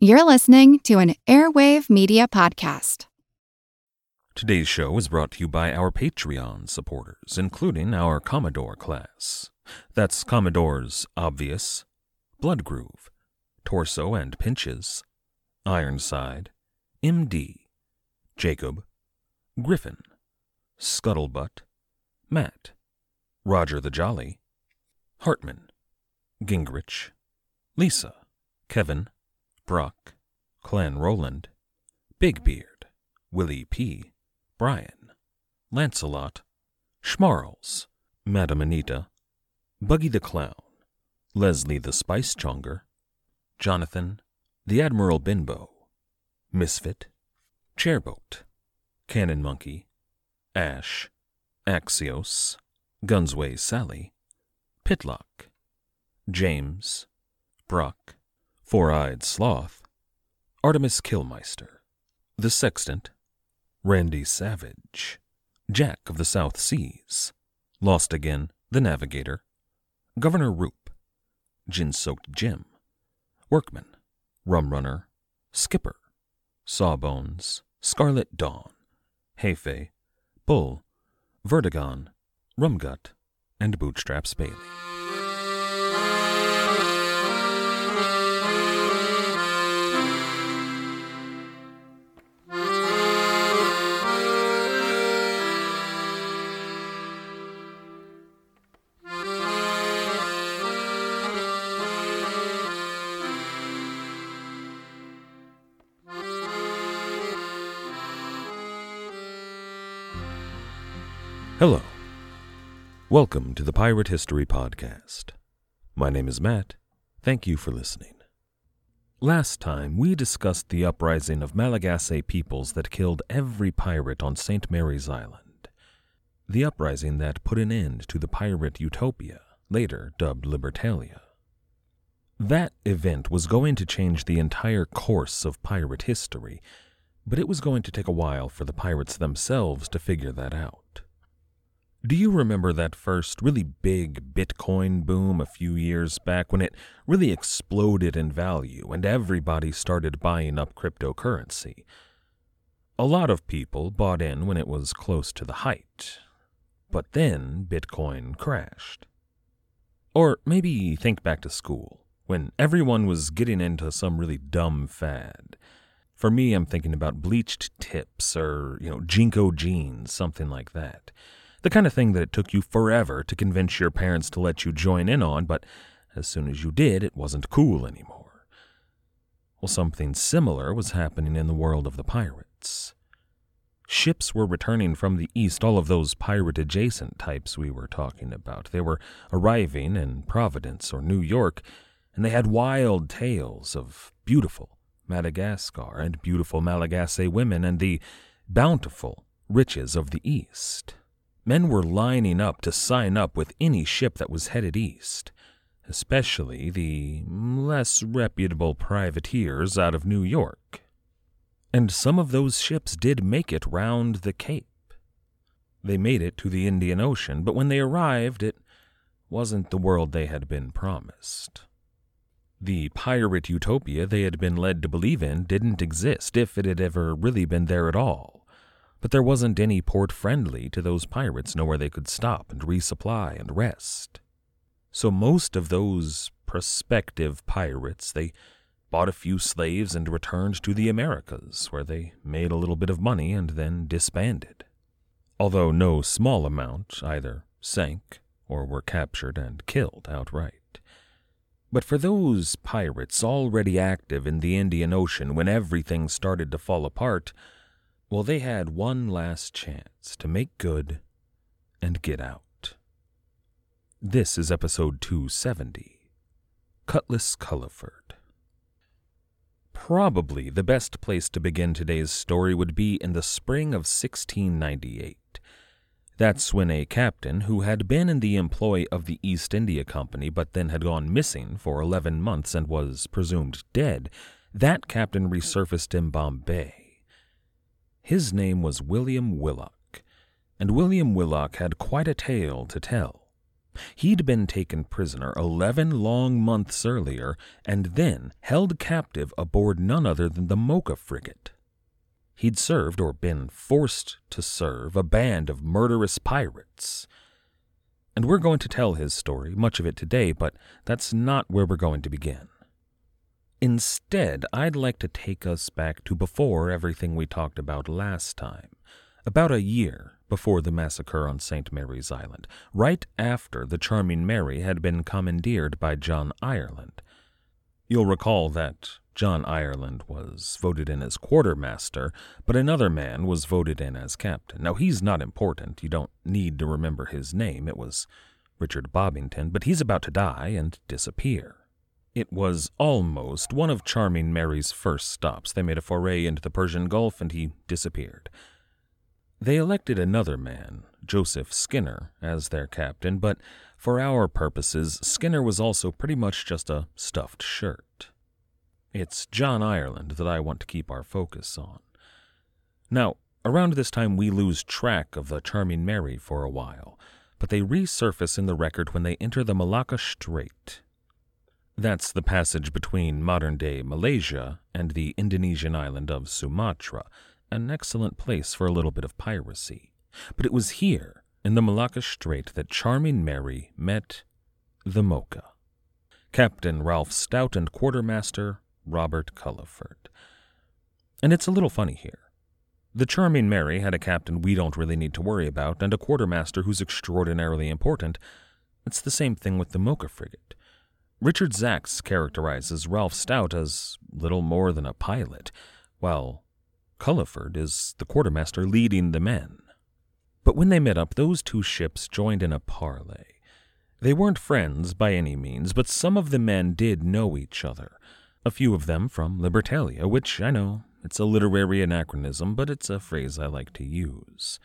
You're listening to an Airwave Media Podcast. Today's show is brought to you by our Patreon supporters, including our Commodore class. That's Commodore's Obvious, Bloodgroove, Torso and Pinches, Ironside, MD, Jacob, Griffin, Scuttlebutt, Matt, Roger the Jolly, Hartman, Gingrich, Lisa, Kevin, Brock, Clan Roland, Big Beard, Willie P., Brian, Lancelot, Schmarls, Madam Anita, Buggy the Clown, Leslie the Spice Chonger, Jonathan, the Admiral Binbo, Misfit, Chairboat, Cannon Monkey, Ash, Axios, Gunsway Sally, Pitlock, James, Brock, Four Eyed Sloth, Artemis Killmeister, The Sextant, Randy Savage, Jack of the South Seas, Lost Again, The Navigator, Governor Roop, Gin Soaked Jim, Workman, Rum Runner, Skipper, Sawbones, Scarlet Dawn, Hefe, Bull, Vertigon, Rumgut, and Bootstraps Bailey. Hello. Welcome to the Pirate History Podcast. My name is Matt. Thank you for listening. Last time, we discussed the uprising of Malagasy peoples that killed every pirate on St. Mary's Island. The uprising that put an end to the pirate utopia, later dubbed Libertalia. That event was going to change the entire course of pirate history, but it was going to take a while for the pirates themselves to figure that out. Do you remember that first really big Bitcoin boom a few years back when it really exploded in value and everybody started buying up cryptocurrency? A lot of people bought in when it was close to the height. But then Bitcoin crashed. Or maybe think back to school, when everyone was getting into some really dumb fad. For me, I'm thinking about bleached tips or, you know, JNCO jeans, something like that. The kind of thing that it took you forever to convince your parents to let you join in on, but as soon as you did, it wasn't cool anymore. Well, something similar was happening in the world of the pirates. Ships were returning from the east, all of those pirate adjacent types we were talking about. They were arriving in Providence or New York, and they had wild tales of beautiful Madagascar and beautiful Malagasy women and the bountiful riches of the East. Men were lining up to sign up with any ship that was headed east, especially the less reputable privateers out of New York. And some of those ships did make it round the Cape. They made it to the Indian Ocean, but when they arrived, it wasn't the world they had been promised. The pirate utopia they had been led to believe in didn't exist, if it had ever really been there at all but there wasn't any port friendly to those pirates nowhere they could stop and resupply and rest. So most of those prospective pirates, they bought a few slaves and returned to the Americas, where they made a little bit of money and then disbanded. Although no small amount either sank or were captured and killed outright. But for those pirates already active in the Indian Ocean when everything started to fall apart, well, they had one last chance to make good and get out. This is episode 270 Cutlass Culliford. Probably the best place to begin today's story would be in the spring of 1698. That's when a captain who had been in the employ of the East India Company but then had gone missing for 11 months and was presumed dead, that captain resurfaced in Bombay his name was William Willock, and William Willock had quite a tale to tell. He'd been taken prisoner 11 long months earlier and then held captive aboard none other than the Mocha frigate. He'd served, or been forced to serve, a band of murderous pirates. And we're going to tell his story, much of it today, but that's not where we're going to begin. Instead, I'd like to take us back to before everything we talked about last time, about a year before the massacre on St. Mary's Island, right after the Charming Mary had been commandeered by John Ireland. You'll recall that John Ireland was voted in as quartermaster, but another man was voted in as captain. Now, he's not important. You don't need to remember his name. It was Richard Bobbington, but he's about to die and disappear. It was almost one of Charming Mary's first stops. They made a foray into the Persian Gulf and he disappeared. They elected another man, Joseph Skinner, as their captain, but for our purposes, Skinner was also pretty much just a stuffed shirt. It's John Ireland that I want to keep our focus on. Now, around this time, we lose track of the Charming Mary for a while, but they resurface in the record when they enter the Malacca Strait. That's the passage between modern day Malaysia and the Indonesian island of Sumatra, an excellent place for a little bit of piracy. But it was here, in the Malacca Strait, that Charming Mary met the Mocha. Captain Ralph Stout and Quartermaster Robert Culliford. And it's a little funny here. The Charming Mary had a captain we don't really need to worry about, and a quartermaster who's extraordinarily important. It's the same thing with the Mocha frigate. Richard Zacks characterizes Ralph Stout as little more than a pilot, while Culliford is the quartermaster leading the men. But when they met up, those two ships joined in a parley. They weren't friends by any means, but some of the men did know each other. A few of them from Libertalia, which I know it's a literary anachronism, but it's a phrase I like to use.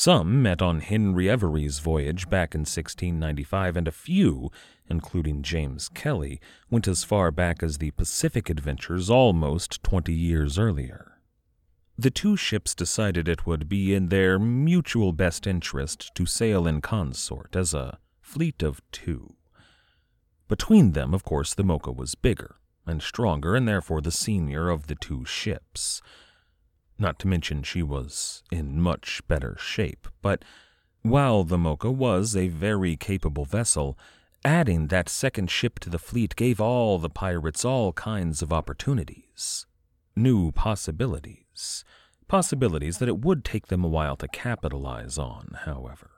Some met on Henry Every's voyage back in 1695, and a few, including James Kelly, went as far back as the Pacific adventures almost twenty years earlier. The two ships decided it would be in their mutual best interest to sail in consort as a fleet of two. Between them, of course, the Mocha was bigger and stronger, and therefore the senior of the two ships. Not to mention she was in much better shape, but while the Mocha was a very capable vessel, adding that second ship to the fleet gave all the pirates all kinds of opportunities, new possibilities. Possibilities that it would take them a while to capitalize on, however.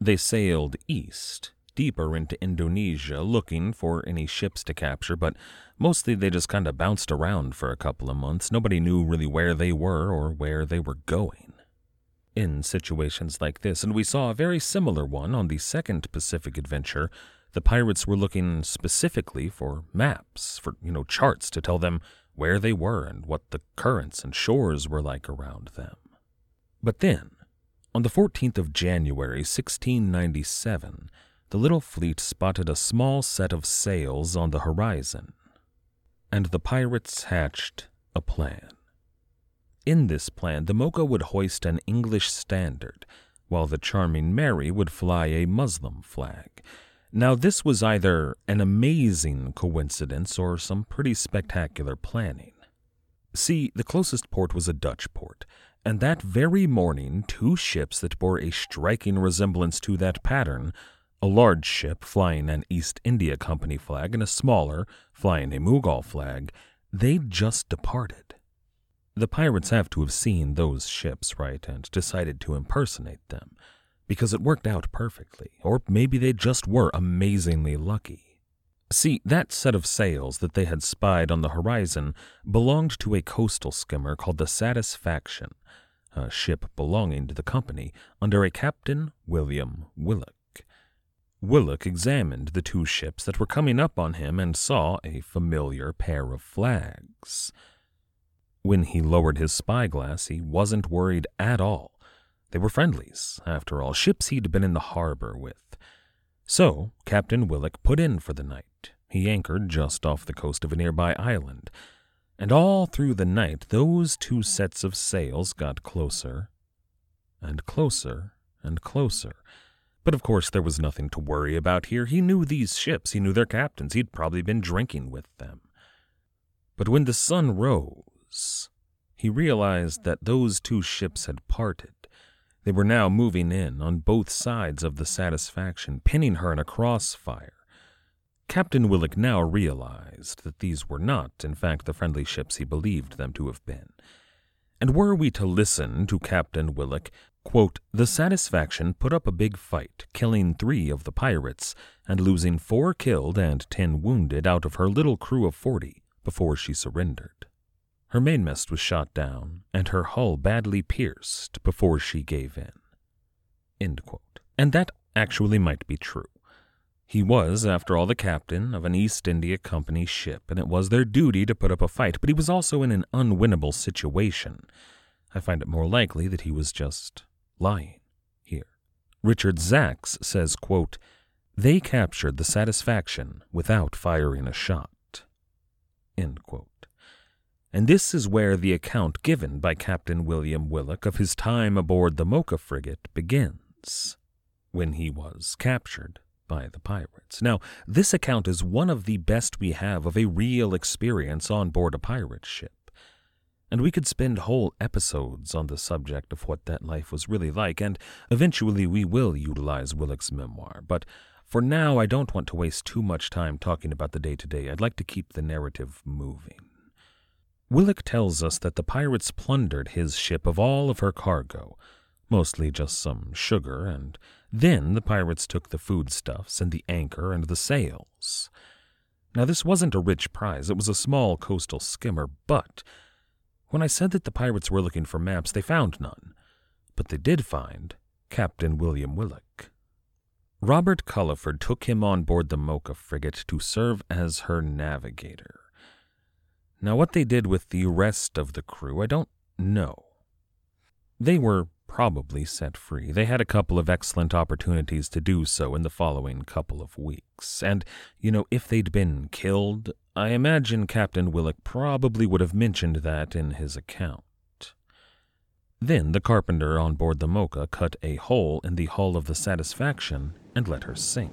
They sailed east, deeper into Indonesia, looking for any ships to capture, but mostly they just kind of bounced around for a couple of months. Nobody knew really where they were or where they were going. In situations like this, and we saw a very similar one on the second Pacific adventure, the pirates were looking specifically for maps, for, you know, charts to tell them where they were and what the currents and shores were like around them. But then, on the 14th of January, 1697, the little fleet spotted a small set of sails on the horizon, and the pirates hatched a plan. In this plan, the Mocha would hoist an English standard, while the Charming Mary would fly a Muslim flag, now, this was either an amazing coincidence or some pretty spectacular planning. See, the closest port was a Dutch port, and that very morning, two ships that bore a striking resemblance to that pattern a large ship flying an East India Company flag and a smaller flying a Mughal flag they'd just departed. The pirates have to have seen those ships, right, and decided to impersonate them because it worked out perfectly, or maybe they just were amazingly lucky. See, that set of sails that they had spied on the horizon belonged to a coastal skimmer called the Satisfaction, a ship belonging to the company under a Captain William Willock. Willock examined the two ships that were coming up on him and saw a familiar pair of flags. When he lowered his spyglass, he wasn't worried at all they were friendlies, after all, ships he'd been in the harbor with. So, Captain Willock put in for the night. He anchored just off the coast of a nearby island, and all through the night those two sets of sails got closer and closer and closer, But of course, there was nothing to worry about here. He knew these ships, he knew their captains, he'd probably been drinking with them. But when the sun rose, he realized that those two ships had parted. They were now moving in on both sides of the Satisfaction, pinning her in a crossfire. Captain Willock now realized that these were not, in fact, the friendly ships he believed them to have been. And were we to listen to Captain Willock, quote, the Satisfaction put up a big fight, killing three of the pirates and losing four killed and ten wounded out of her little crew of forty before she surrendered. Her mainmast was shot down and her hull badly pierced before she gave in. And that actually might be true. He was, after all, the captain of an East India Company ship, and it was their duty to put up a fight, but he was also in an unwinnable situation. I find it more likely that he was just lying here. Richard Zacks says, quote, They captured the Satisfaction without firing a shot. And this is where the account given by Captain William Willock of his time aboard the Mocha frigate begins, when he was captured by the pirates. Now, this account is one of the best we have of a real experience on board a pirate ship. And we could spend whole episodes on the subject of what that life was really like, and eventually we will utilize Willock's memoir. But for now, I don't want to waste too much time talking about the day to day. I'd like to keep the narrative moving. Willock tells us that the pirates plundered his ship of all of her cargo, mostly just some sugar, and then the pirates took the foodstuffs and the anchor and the sails. Now, this wasn't a rich prize, it was a small coastal skimmer, but when I said that the pirates were looking for maps, they found none. But they did find Captain William Willock. Robert Culliford took him on board the Mocha frigate to serve as her navigator. Now, what they did with the rest of the crew, I don't know. They were probably set free. They had a couple of excellent opportunities to do so in the following couple of weeks. And, you know, if they'd been killed, I imagine Captain Willock probably would have mentioned that in his account. Then the carpenter on board the Mocha cut a hole in the hull of the Satisfaction and let her sink.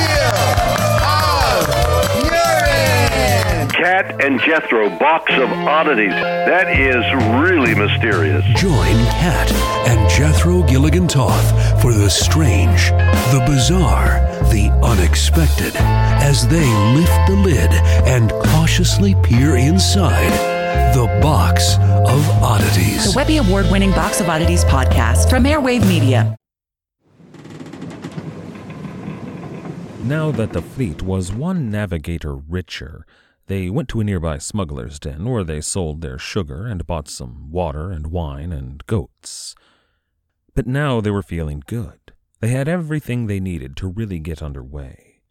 Kat and Jethro, box of oddities. That is really mysterious. Join Kat and Jethro Gilligan Toth for the strange, the bizarre, the unexpected as they lift the lid and cautiously peer inside the box of oddities. The Webby Award winning Box of Oddities podcast from Airwave Media. Now that the fleet was one navigator richer, they went to a nearby smuggler's den where they sold their sugar and bought some water and wine and goats. But now they were feeling good. They had everything they needed to really get under way.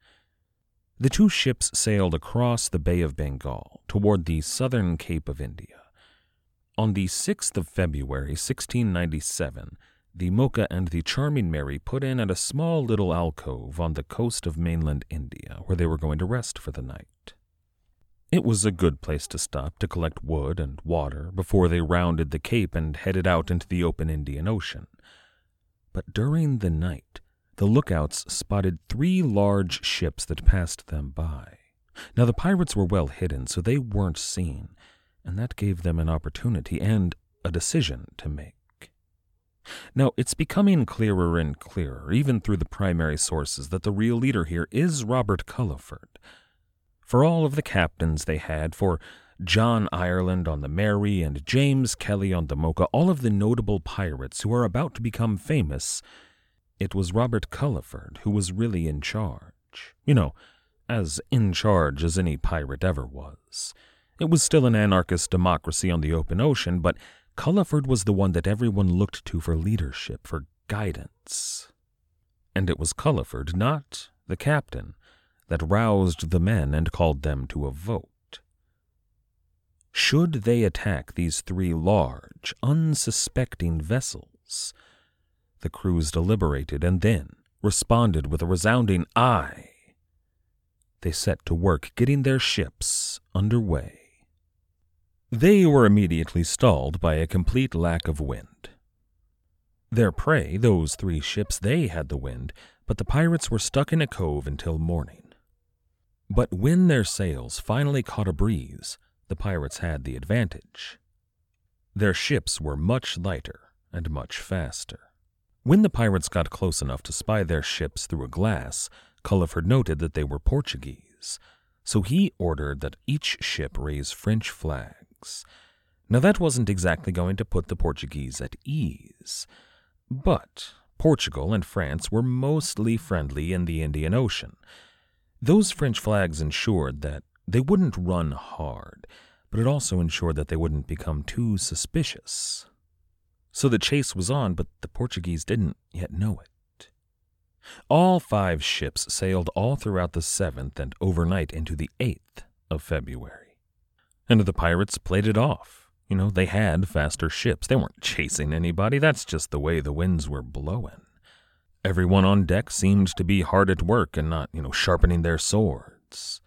The two ships sailed across the Bay of Bengal toward the southern Cape of India. On the 6th of February, 1697, the Mocha and the Charming Mary put in at a small little alcove on the coast of mainland India where they were going to rest for the night. It was a good place to stop to collect wood and water before they rounded the cape and headed out into the open Indian Ocean. But during the night, the lookouts spotted three large ships that passed them by. Now, the pirates were well hidden, so they weren't seen, and that gave them an opportunity and a decision to make. Now, it's becoming clearer and clearer, even through the primary sources, that the real leader here is Robert Culliford. For all of the captains they had, for John Ireland on the Mary and James Kelly on the Mocha, all of the notable pirates who are about to become famous, it was Robert Culliford who was really in charge. You know, as in charge as any pirate ever was. It was still an anarchist democracy on the open ocean, but Culliford was the one that everyone looked to for leadership, for guidance. And it was Culliford, not the captain, that roused the men and called them to a vote. Should they attack these three large, unsuspecting vessels? The crews deliberated and then responded with a resounding aye. They set to work getting their ships under way. They were immediately stalled by a complete lack of wind. Their prey, those three ships, they had the wind, but the pirates were stuck in a cove until morning. But when their sails finally caught a breeze, the pirates had the advantage. Their ships were much lighter and much faster. When the pirates got close enough to spy their ships through a glass, Culliford noted that they were Portuguese, so he ordered that each ship raise French flags. Now, that wasn't exactly going to put the Portuguese at ease, but Portugal and France were mostly friendly in the Indian Ocean. Those French flags ensured that they wouldn't run hard, but it also ensured that they wouldn't become too suspicious. So the chase was on, but the Portuguese didn't yet know it. All five ships sailed all throughout the 7th and overnight into the 8th of February. And the pirates played it off. You know, they had faster ships. They weren't chasing anybody. That's just the way the winds were blowing. Everyone on deck seemed to be hard at work and not, you know, sharpening their swords.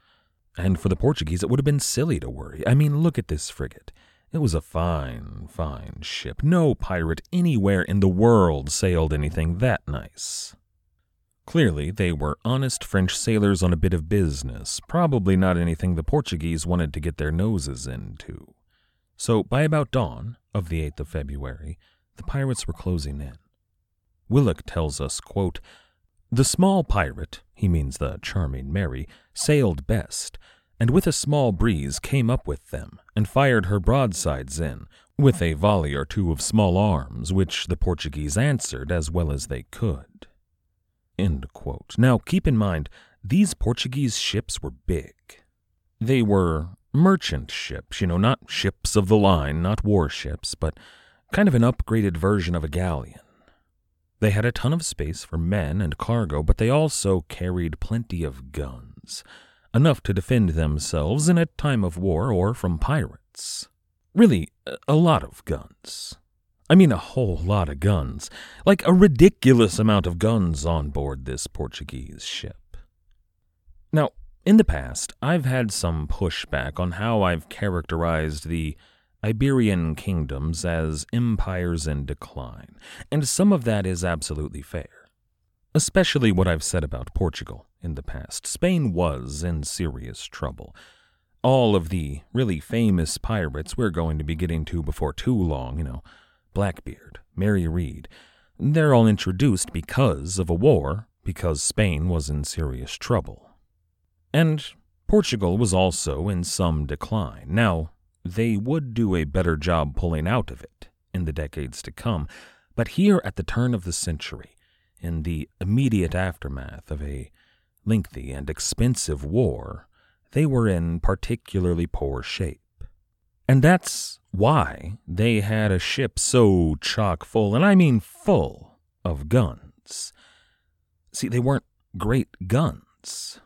And for the Portuguese, it would have been silly to worry. I mean, look at this frigate. It was a fine, fine ship. No pirate anywhere in the world sailed anything that nice. Clearly, they were honest French sailors on a bit of business, probably not anything the Portuguese wanted to get their noses into. So, by about dawn of the 8th of February, the pirates were closing in. Willock tells us, quote, The small pirate, he means the charming Mary, sailed best, and with a small breeze came up with them, and fired her broadsides in, with a volley or two of small arms, which the Portuguese answered as well as they could. Now, keep in mind, these Portuguese ships were big. They were merchant ships, you know, not ships of the line, not warships, but kind of an upgraded version of a galleon. They had a ton of space for men and cargo, but they also carried plenty of guns enough to defend themselves in a time of war or from pirates. Really, a lot of guns. I mean, a whole lot of guns. Like a ridiculous amount of guns on board this Portuguese ship. Now, in the past, I've had some pushback on how I've characterized the Iberian kingdoms as empires in decline, and some of that is absolutely fair especially what I've said about Portugal in the past. Spain was in serious trouble. All of the really famous pirates we're going to be getting to before too long, you know, Blackbeard, Mary Read, they're all introduced because of a war, because Spain was in serious trouble. And Portugal was also in some decline. Now, they would do a better job pulling out of it in the decades to come, but here at the turn of the century, in the immediate aftermath of a lengthy and expensive war, they were in particularly poor shape. And that's why they had a ship so chock full, and I mean full, of guns. See, they weren't great guns.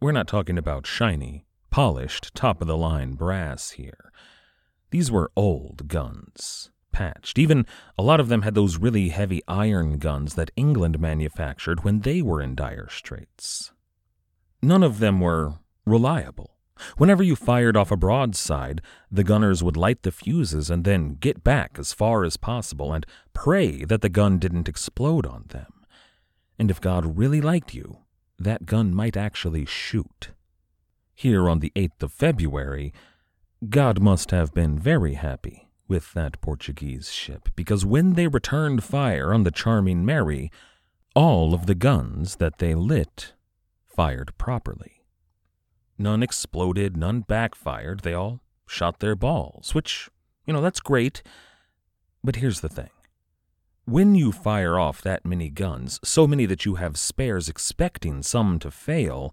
We're not talking about shiny, polished, top of the line brass here. These were old guns, patched. Even a lot of them had those really heavy iron guns that England manufactured when they were in dire straits. None of them were reliable. Whenever you fired off a broadside, the gunners would light the fuses and then get back as far as possible and pray that the gun didn't explode on them. And if God really liked you, that gun might actually shoot. Here on the 8th of February, God must have been very happy with that Portuguese ship, because when they returned fire on the Charming Mary, all of the guns that they lit fired properly. None exploded, none backfired, they all shot their balls, which, you know, that's great. But here's the thing when you fire off that many guns, so many that you have spares expecting some to fail,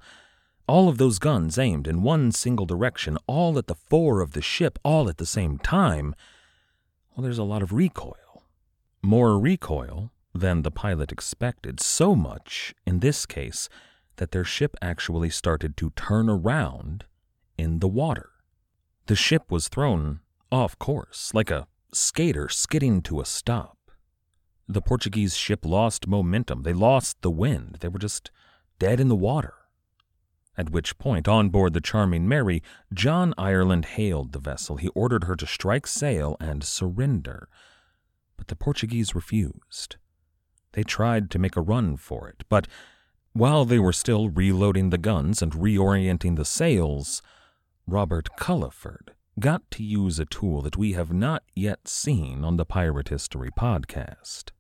All of those guns aimed in one single direction, all at the fore of the ship, all at the same time, well, there's a lot of recoil. More recoil than the pilot expected, so much, in this case, that their ship actually started to turn around in the water. The ship was thrown off course, like a skater skidding to a stop. The Portuguese ship lost momentum. They lost the wind. They were just dead in the water. At which point, on board the Charming Mary, John Ireland hailed the vessel. He ordered her to strike sail and surrender. But the Portuguese refused. They tried to make a run for it, but while they were still reloading the guns and reorienting the sails, Robert Culliford got to use a tool that we have not yet seen on the Pirate History podcast.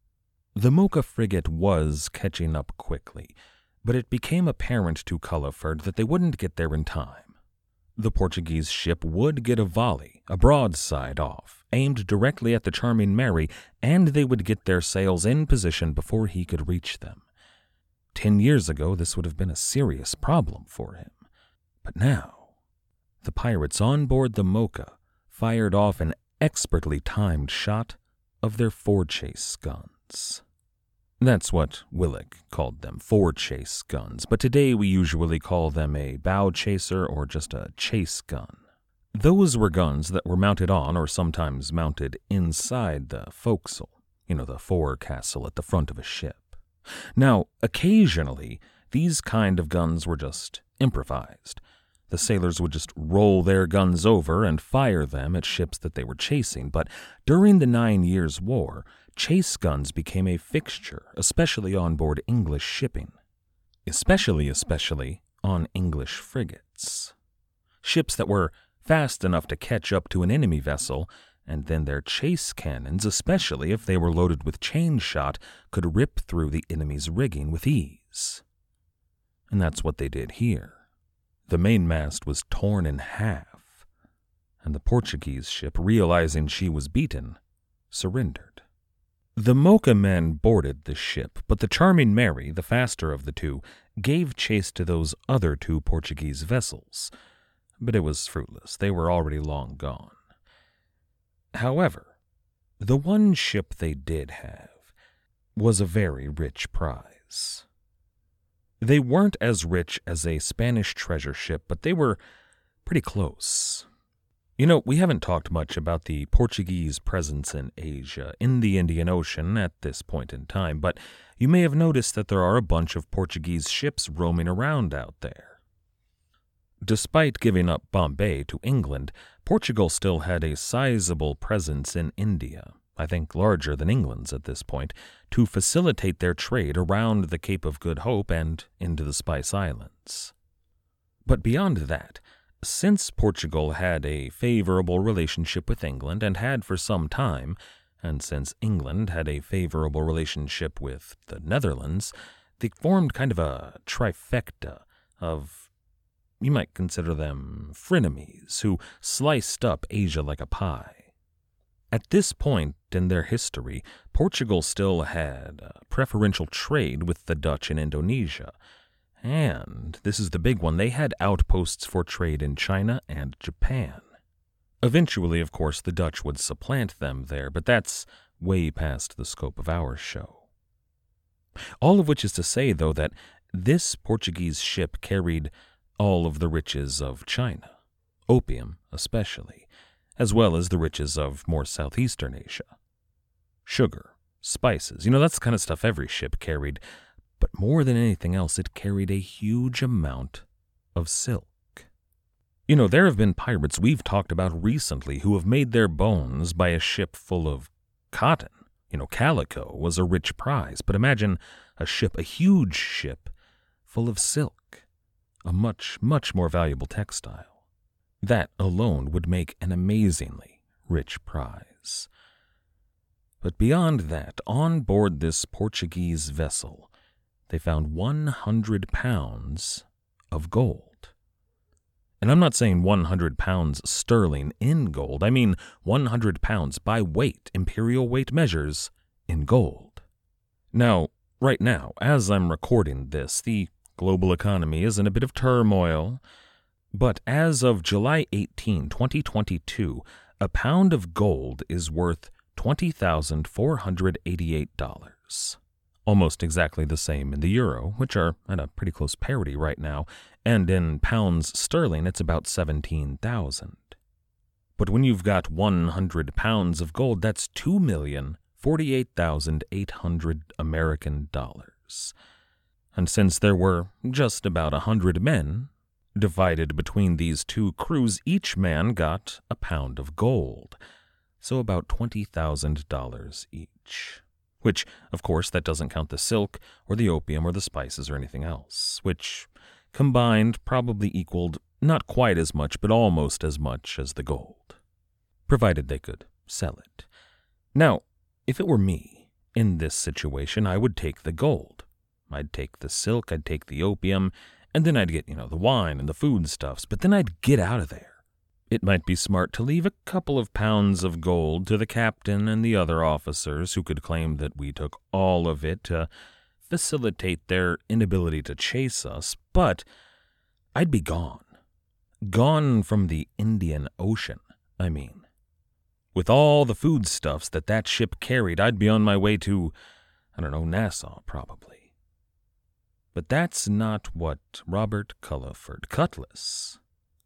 The Mocha frigate was catching up quickly, but it became apparent to Culliford that they wouldn't get there in time. The Portuguese ship would get a volley, a broadside off, aimed directly at the Charming Mary, and they would get their sails in position before he could reach them. Ten years ago, this would have been a serious problem for him. But now, the pirates on board the Mocha fired off an expertly timed shot of their forechase guns. That's what Willock called them, forechase guns, but today we usually call them a bow chaser or just a chase gun. Those were guns that were mounted on or sometimes mounted inside the forecastle, you know, the forecastle at the front of a ship. Now, occasionally, these kind of guns were just improvised. The sailors would just roll their guns over and fire them at ships that they were chasing, but during the Nine Years' War, chase guns became a fixture, especially on board English shipping. Especially, especially on English frigates. Ships that were fast enough to catch up to an enemy vessel, and then their chase cannons, especially if they were loaded with chain shot, could rip through the enemy's rigging with ease. And that's what they did here. The mainmast was torn in half, and the Portuguese ship, realizing she was beaten, surrendered. The Mocha men boarded the ship, but the Charming Mary, the faster of the two, gave chase to those other two Portuguese vessels. But it was fruitless. They were already long gone. However, the one ship they did have was a very rich prize. They weren't as rich as a Spanish treasure ship, but they were pretty close. You know, we haven't talked much about the Portuguese presence in Asia, in the Indian Ocean, at this point in time, but you may have noticed that there are a bunch of Portuguese ships roaming around out there. Despite giving up Bombay to England, Portugal still had a sizable presence in India. I think larger than England's at this point, to facilitate their trade around the Cape of Good Hope and into the Spice Islands. But beyond that, since Portugal had a favorable relationship with England and had for some time, and since England had a favorable relationship with the Netherlands, they formed kind of a trifecta of, you might consider them frenemies, who sliced up Asia like a pie. At this point in their history, Portugal still had preferential trade with the Dutch in Indonesia. And this is the big one they had outposts for trade in China and Japan. Eventually, of course, the Dutch would supplant them there, but that's way past the scope of our show. All of which is to say, though, that this Portuguese ship carried all of the riches of China, opium especially, as well as the riches of more southeastern Asia. Sugar, spices, you know, that's the kind of stuff every ship carried, but more than anything else, it carried a huge amount of silk. You know, there have been pirates we've talked about recently who have made their bones by a ship full of cotton. You know, calico was a rich prize, but imagine a ship, a huge ship, full of silk, a much, much more valuable textile. That alone would make an amazingly rich prize. But beyond that, on board this Portuguese vessel, they found 100 pounds of gold. And I'm not saying 100 pounds sterling in gold, I mean 100 pounds by weight, imperial weight measures, in gold. Now, right now, as I'm recording this, the global economy is in a bit of turmoil. But as of July 18, 2022, a pound of gold is worth $20,488. Almost exactly the same in the euro, which are at a pretty close parity right now, and in pounds sterling it's about 17,000. But when you've got 100 pounds of gold, that's 2,048,800 American dollars. And since there were just about a hundred men, divided between these two crews, each man got a pound of gold, so about $20,000 each. Which, of course, that doesn't count the silk or the opium or the spices or anything else, which combined probably equaled not quite as much, but almost as much as the gold, provided they could sell it. Now, if it were me in this situation, I would take the gold. I'd take the silk, I'd take the opium, and then I'd get, you know, the wine and the foodstuffs, but then I'd get out of there. It might be smart to leave a couple of pounds of gold to the captain and the other officers who could claim that we took all of it to facilitate their inability to chase us, but I'd be gone. Gone from the Indian Ocean, I mean. With all the foodstuffs that that ship carried, I'd be on my way to, I don't know, Nassau, probably. But that's not what Robert Culliford Cutlass,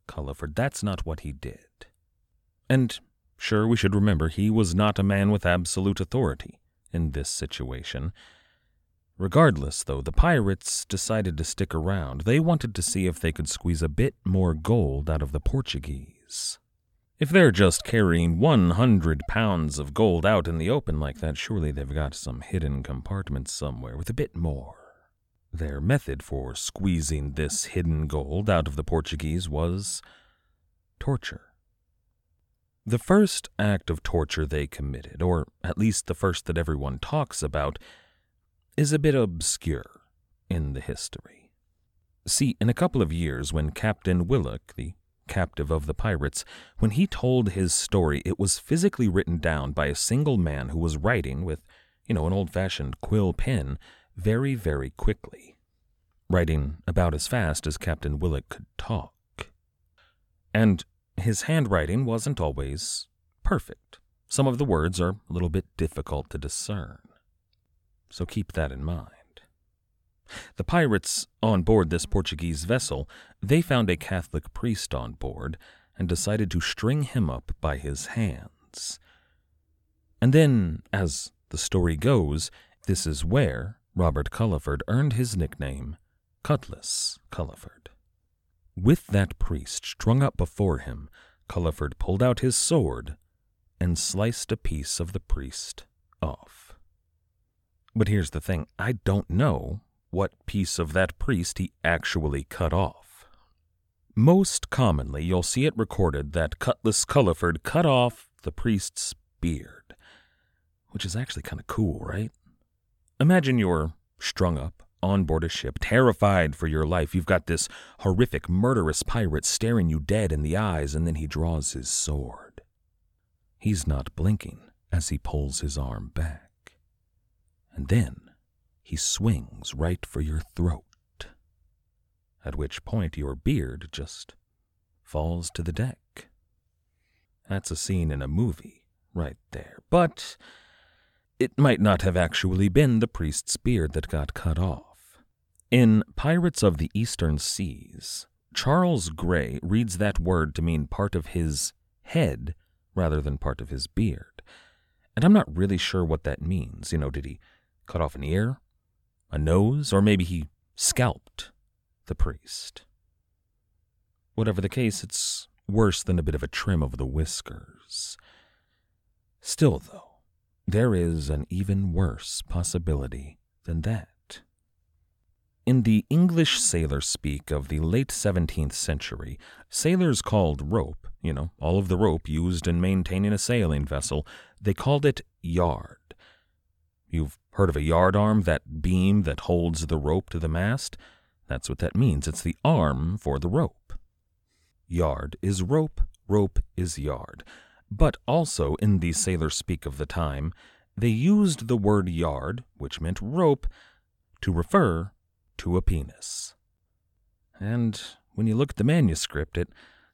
Culliford, that's not what he did. And sure, we should remember he was not a man with absolute authority in this situation. Regardless, though, the pirates decided to stick around. They wanted to see if they could squeeze a bit more gold out of the Portuguese. If they're just carrying 100 pounds of gold out in the open like that, surely they've got some hidden compartment somewhere with a bit more. Their method for squeezing this hidden gold out of the Portuguese was torture. The first act of torture they committed, or at least the first that everyone talks about, is a bit obscure in the history. See, in a couple of years, when Captain Willock, the captive of the pirates, when he told his story, it was physically written down by a single man who was writing with, you know, an old fashioned quill pen very, very quickly, writing about as fast as Captain Willock could talk. And his handwriting wasn't always perfect. Some of the words are a little bit difficult to discern. So keep that in mind. The pirates on board this Portuguese vessel, they found a Catholic priest on board and decided to string him up by his hands. And then, as the story goes, this is where Robert Culliford earned his nickname, Cutlass Culliford. With that priest strung up before him, Culliford pulled out his sword and sliced a piece of the priest off. But here's the thing I don't know what piece of that priest he actually cut off. Most commonly, you'll see it recorded that Cutlass Culliford cut off the priest's beard, which is actually kind of cool, right? Imagine you're strung up on board a ship, terrified for your life. You've got this horrific, murderous pirate staring you dead in the eyes, and then he draws his sword. He's not blinking as he pulls his arm back. And then he swings right for your throat, at which point your beard just falls to the deck. That's a scene in a movie right there. But it might not have actually been the priest's beard that got cut off. In Pirates of the Eastern Seas, Charles Grey reads that word to mean part of his head rather than part of his beard. And I'm not really sure what that means. You know, did he cut off an ear, a nose, or maybe he scalped the priest? Whatever the case, it's worse than a bit of a trim of the whiskers. Still, though, there is an even worse possibility than that. In the English sailor speak of the late 17th century, sailors called rope, you know, all of the rope used in maintaining a sailing vessel, they called it yard. You've heard of a yard arm, that beam that holds the rope to the mast? That's what that means. It's the arm for the rope. Yard is rope, rope is yard. But also, in the sailor speak of the time, they used the word yard, which meant rope, to refer to a penis. And when you look at the manuscript, it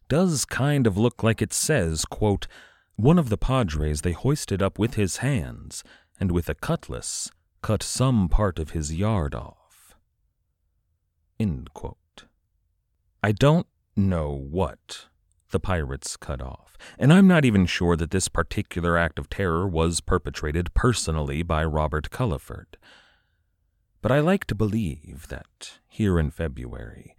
does kind of look like it says, quote, One of the padres they hoisted up with his hands, and with a cutlass cut some part of his yard off. End quote. I don't know what the pirates cut off, and I'm not even sure that this particular act of terror was perpetrated personally by Robert Culliford. But I like to believe that, here in February,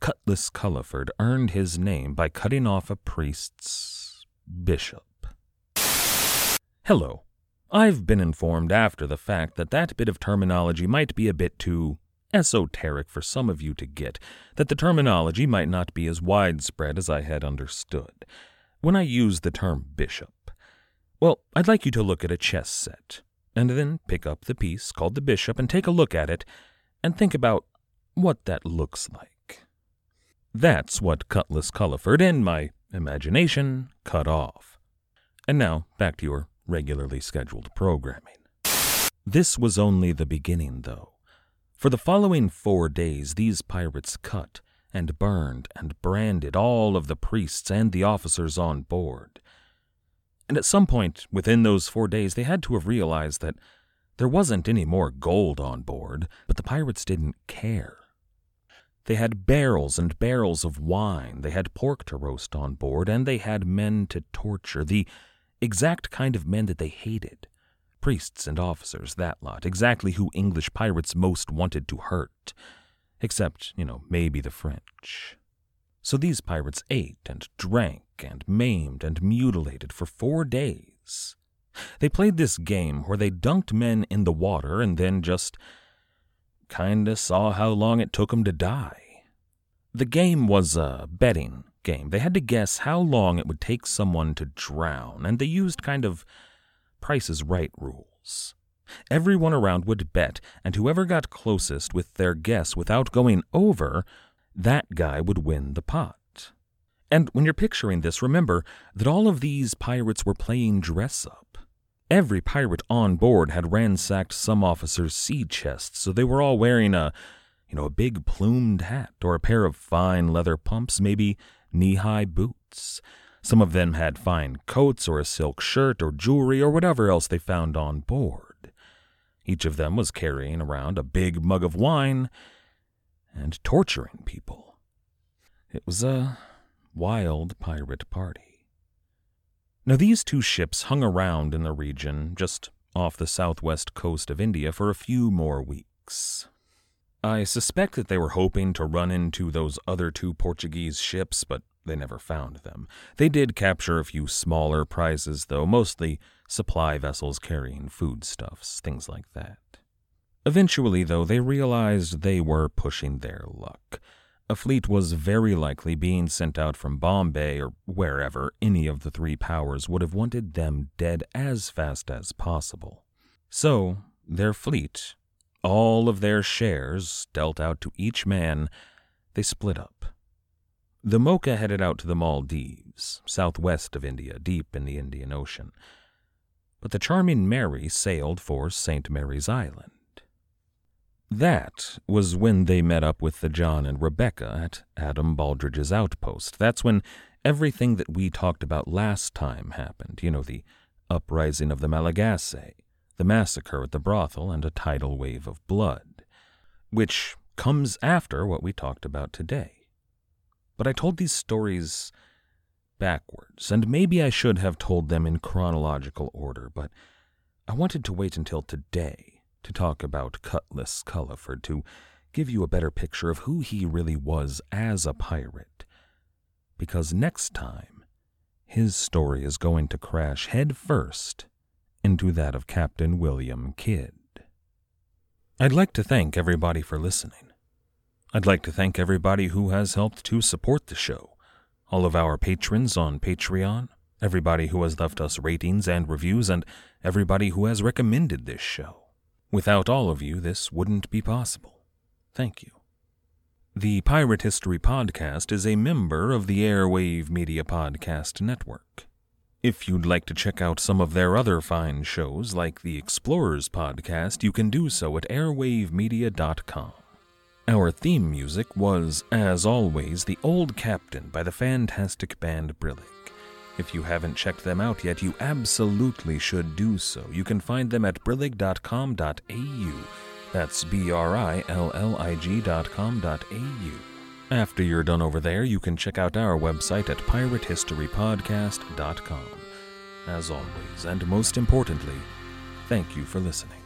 Cutlass Culliford earned his name by cutting off a priest's bishop. Hello. I've been informed after the fact that that bit of terminology might be a bit too esoteric for some of you to get, that the terminology might not be as widespread as I had understood. When I use the term bishop, well, I'd like you to look at a chess set, and then pick up the piece called the bishop and take a look at it, and think about what that looks like. That's what Cutlass Culliford, in my imagination, cut off. And now, back to your regularly scheduled programming. This was only the beginning, though. For the following four days, these pirates cut and burned and branded all of the priests and the officers on board. And at some point within those four days, they had to have realized that there wasn't any more gold on board, but the pirates didn't care. They had barrels and barrels of wine, they had pork to roast on board, and they had men to torture, the exact kind of men that they hated. Priests and officers, that lot, exactly who English pirates most wanted to hurt. Except, you know, maybe the French. So these pirates ate and drank and maimed and mutilated for four days. They played this game where they dunked men in the water and then just kinda saw how long it took 'em to die. The game was a betting game. They had to guess how long it would take someone to drown, and they used kind of Price is Right rules. Everyone around would bet, and whoever got closest with their guess without going over, that guy would win the pot. And when you're picturing this, remember that all of these pirates were playing dress up. Every pirate on board had ransacked some officer's sea chest, so they were all wearing a, you know, a big plumed hat or a pair of fine leather pumps, maybe knee high boots. Some of them had fine coats or a silk shirt or jewelry or whatever else they found on board. Each of them was carrying around a big mug of wine and torturing people. It was a wild pirate party. Now, these two ships hung around in the region just off the southwest coast of India for a few more weeks. I suspect that they were hoping to run into those other two Portuguese ships, but they never found them. They did capture a few smaller prizes, though, mostly supply vessels carrying foodstuffs, things like that. Eventually, though, they realized they were pushing their luck. A fleet was very likely being sent out from Bombay or wherever any of the three powers would have wanted them dead as fast as possible. So, their fleet, all of their shares dealt out to each man, they split up. The Mocha headed out to the Maldives, southwest of India, deep in the Indian Ocean. But the charming Mary sailed for St. Mary's Island. That was when they met up with the John and Rebecca at Adam Baldridge's outpost. That's when everything that we talked about last time happened. You know, the uprising of the Malagasy, the massacre at the brothel, and a tidal wave of blood, which comes after what we talked about today. But I told these stories backwards, and maybe I should have told them in chronological order, but I wanted to wait until today to talk about Cutlass Culliford, to give you a better picture of who he really was as a pirate. Because next time, his story is going to crash head first into that of Captain William Kidd. I'd like to thank everybody for listening. I'd like to thank everybody who has helped to support the show, all of our patrons on Patreon, everybody who has left us ratings and reviews, and everybody who has recommended this show. Without all of you, this wouldn't be possible. Thank you. The Pirate History Podcast is a member of the Airwave Media Podcast Network. If you'd like to check out some of their other fine shows, like the Explorers Podcast, you can do so at airwavemedia.com. Our theme music was, as always, The Old Captain by the fantastic band Brillig. If you haven't checked them out yet, you absolutely should do so. You can find them at brillig.com.au. That's B R I L L I G.com.au. After you're done over there, you can check out our website at piratehistorypodcast.com. As always, and most importantly, thank you for listening.